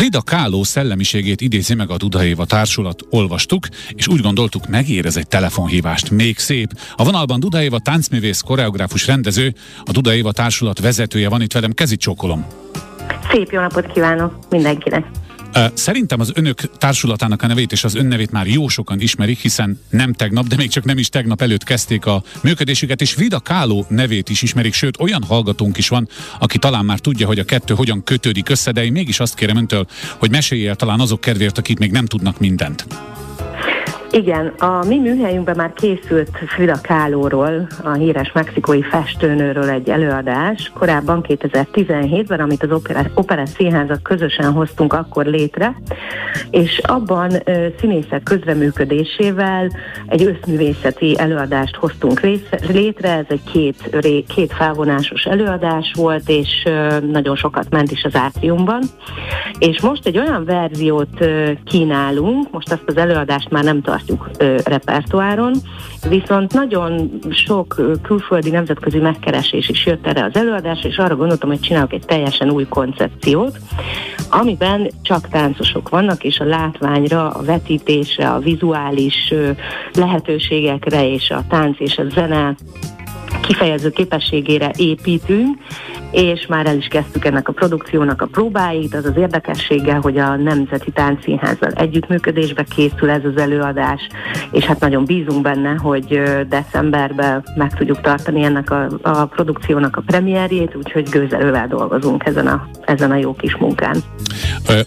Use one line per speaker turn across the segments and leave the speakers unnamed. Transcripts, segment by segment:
Frida Káló szellemiségét idézi meg a Duda Éva társulat, olvastuk, és úgy gondoltuk, megérez egy telefonhívást. Még szép. A vonalban Duda Éva táncművész, koreográfus, rendező, a Duda Éva társulat vezetője van itt velem, kezit csókolom.
Szép jó napot kívánok mindenkinek!
Szerintem az önök társulatának a nevét és az önnevét már jó sokan ismerik, hiszen nem tegnap, de még csak nem is tegnap előtt kezdték a működésüket, és Vida Káló nevét is ismerik, sőt olyan hallgatónk is van, aki talán már tudja, hogy a kettő hogyan kötődik össze, de én mégis azt kérem öntől, hogy mesélj el talán azok kedvéért, akik még nem tudnak mindent.
Igen, a mi műhelyünkben már készült Frida Kahlo-ról, a híres mexikói festőnőről egy előadás, korábban 2017-ben, amit az Opera, Opera Színházak közösen hoztunk akkor létre, és abban ö, színészek közreműködésével egy összművészeti előadást hoztunk létre, ez egy két, két felvonásos előadás volt, és ö, nagyon sokat ment is az átriumban, és most egy olyan verziót ö, kínálunk, most azt az előadást már nem tart tartjuk ö, repertoáron, viszont nagyon sok külföldi nemzetközi megkeresés is jött erre az előadásra, és arra gondoltam, hogy csinálok egy teljesen új koncepciót, amiben csak táncosok vannak, és a látványra, a vetítésre, a vizuális ö, lehetőségekre és a tánc és a zene kifejező képességére építünk, és már el is kezdtük ennek a produkciónak a próbáit, az az érdekességgel, hogy a Nemzeti Táncszínházzal együttműködésbe készül ez az előadás, és hát nagyon bízunk benne, hogy decemberben meg tudjuk tartani ennek a, a produkciónak a premierjét, úgyhogy gőzelővel dolgozunk ezen a, ezen a jó kis munkán.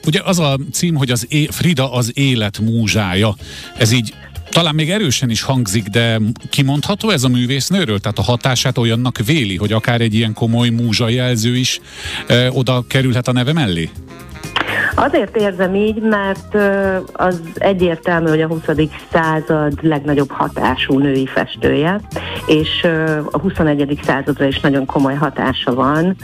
Ugye az a cím, hogy az é- Frida az élet múzsája, ez így talán még erősen is hangzik, de kimondható ez a művésznőről? Tehát a hatását olyannak véli, hogy akár egy ilyen komoly múzsajelző is e, oda kerülhet a neve mellé?
Azért érzem így, mert az egyértelmű, hogy a 20. század legnagyobb hatású női festője, és a 21. századra is nagyon komoly hatása van.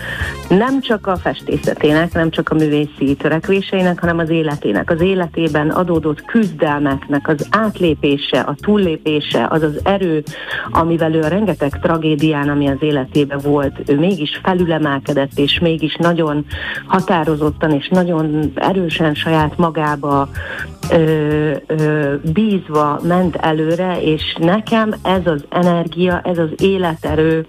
Nem csak a festészetének, nem csak a művészi törekvéseinek, hanem az életének. Az életében adódott küzdelmeknek az átlépése, a túllépése, az az erő, amivel ő a rengeteg tragédián, ami az életében volt, ő mégis felülemelkedett, és mégis nagyon határozottan és nagyon erősen saját magába ö, ö, bízva ment előre, és nekem ez az energia, ez az életerő,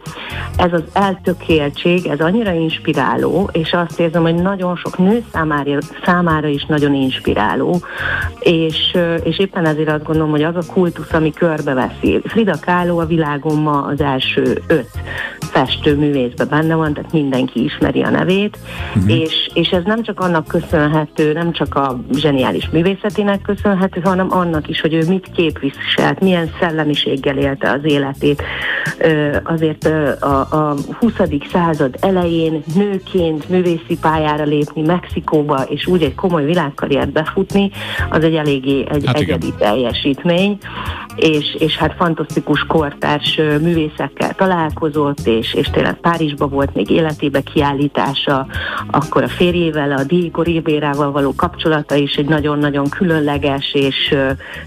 ez az eltökéltség, ez annyira inspiráló, és azt érzem, hogy nagyon sok nő számára, számára is nagyon inspiráló, és, és éppen ezért azt gondolom, hogy az a kultusz, ami körbeveszi. Frida Kahlo a világon ma az első öt festőművészben benne van, tehát mindenki ismeri a nevét, uh-huh. és, és ez nem csak annak köszönhető, nem csak a zseniális művészetének köszönhető, hanem annak is, hogy ő mit képviselt, milyen szellemiséggel élte az életét. Azért a, a 20. század elején nőként művészi pályára lépni Mexikóba, és úgy egy komoly világkarriert befutni, az egy eléggé egy hát egyedi igen. teljesítmény, és, és hát fantasztikus kortárs művészekkel találkozott, és, és tényleg Párizsba volt még életébe kiállítása, akkor a férjével, a Diego Ribérával való kapcsolata is egy nagyon-nagyon különleges és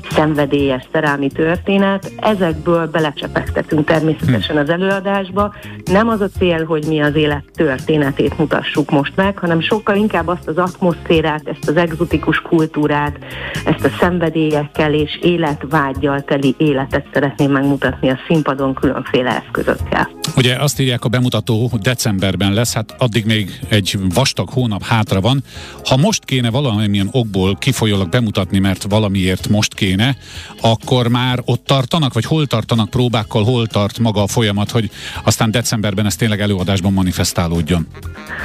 szenvedélyes szerelmi történet. Ezekből belecsepegtetünk természetesen az előadásba. Nem az a cél, hogy mi az élet történetét mutassuk most meg, hanem sokkal inkább azt az atmoszférát, ezt az egzotikus kultúrát, ezt a szenvedélyekkel és életvágyjal teli életet szeretném megmutatni a színpadon különféle eszközökkel.
Ugye azt írják a bemutató decemberben lesz, hát addig még egy vastag hónap hátra van. Ha most kéne valamilyen okból kifolyólag bemutatni, mert valamiért most kéne, akkor már ott tartanak, vagy hol tartanak próbákkal, hol tart maga a folyamat, hogy aztán decemberben ez tényleg előadásban manifestálódjon?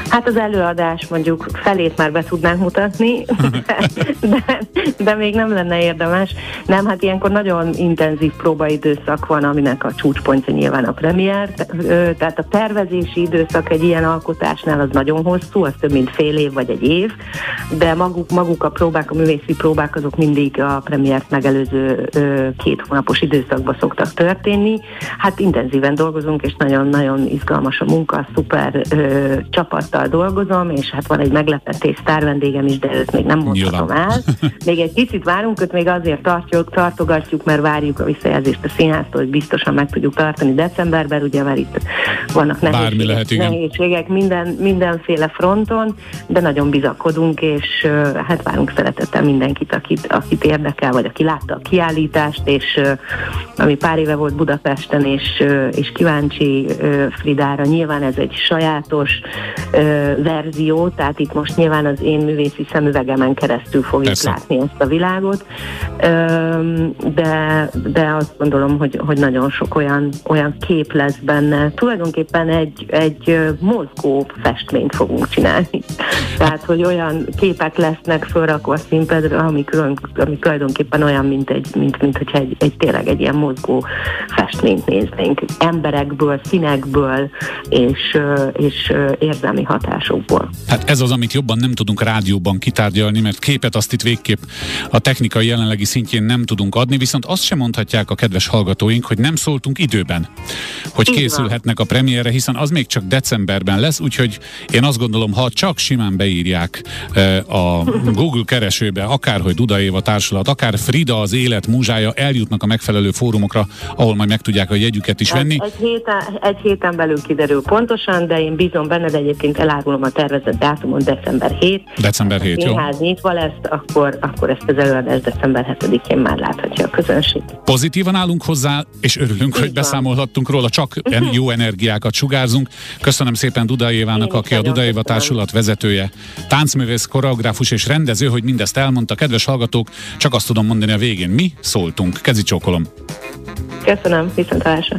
Hát az előadás mondjuk felét már be tudnánk mutatni, de, de, de még nem lenne érdemes. Nem, hát ilyenkor nagyon intenzív próbaidőszak van, aminek a csúcspontja nyilván a premier, tehát a tervezési időszak egy ilyen alkotásnál az nagyon hosszú, az több mint fél év vagy egy év, de maguk, maguk a próbák, a művészi próbák azok mindig a premiért megelőző két hónapos időszakban szoktak történni. Hát intenzíven dolgozunk, és nagyon-nagyon izgalmas a munka, szuper ö, csapattal dolgozom, és hát van egy meglepetés sztárvendégem is, de őt még nem mondhatom el. Még egy kicsit várunk, őt még azért tartjuk, tartogatjuk, mert várjuk a visszajelzést a színháztól, hogy biztosan meg tudjuk tartani decemberben, ugye már itt vannak nehézségek,
Bármi lehet, igen.
nehézségek minden, mindenféle fronton, de nagyon bizakodunk, és hát várunk szeretettel mindenkit, akit, akit érdekel, vagy aki látta a kiállítást, és ami pár éve volt Budapesten, és, és kíváncsi Fridára, nyilván ez egy sajátos verzió, tehát itt most nyilván az én művészi szemüvegemen keresztül fogjuk Persze. látni ezt a világot, de, de azt gondolom, hogy, hogy nagyon sok olyan, olyan kép lesz benne. Tulajdonképpen egy, egy mozgó festményt fogunk csinálni. Tehát, hogy olyan képek lesznek fölrakva a színpadra, ami, külön, ami tulajdonképpen olyan, mint, egy, mint, mint hogyha egy, egy tényleg egy ilyen mozgó festményt néznénk. Emberekből, színekből és, és érzelmi hatásokból.
Hát ez az, amit jobban nem tudunk rádióban kitárgyalni, mert képet azt itt végképp a technikai jelenlegi szintjén nem tudunk adni, viszont azt sem mondhatják a kedves hallgatóink, hogy nem szóltunk időben, hogy készülhetnek a premierre, hiszen az még csak decemberben lesz, úgyhogy én azt gondolom, ha csak simán beírják a Google keresőbe, akár hogy Duda Éva társulat, akár Frida az élet múzsája, eljutnak a megfelelő fórumokra, ahol majd meg tudják a jegyüket is venni.
Egy, egy, héten, egy héten belül kiderül pontosan, de én bízom benne, de egyébként elárulom a tervezett dátumon december 7.
December 7, jó.
Ha nyitva lesz, akkor, akkor ezt az előadást december 7-én már láthatja a közönség.
Pozitívan állunk hozzá, és örülünk, Így hogy van. beszámolhattunk róla, csak jó energiákat sugárzunk. Köszönöm szépen Duda Évának, aki a Duda Éva Társulat vezetője, táncművész, koreográfus és rendező, hogy mindezt elmondta. Kedves hallgatók, csak azt tudom mondani a végén, mi szóltunk. Kezi csókolom.
Köszönöm, viszontlátásra.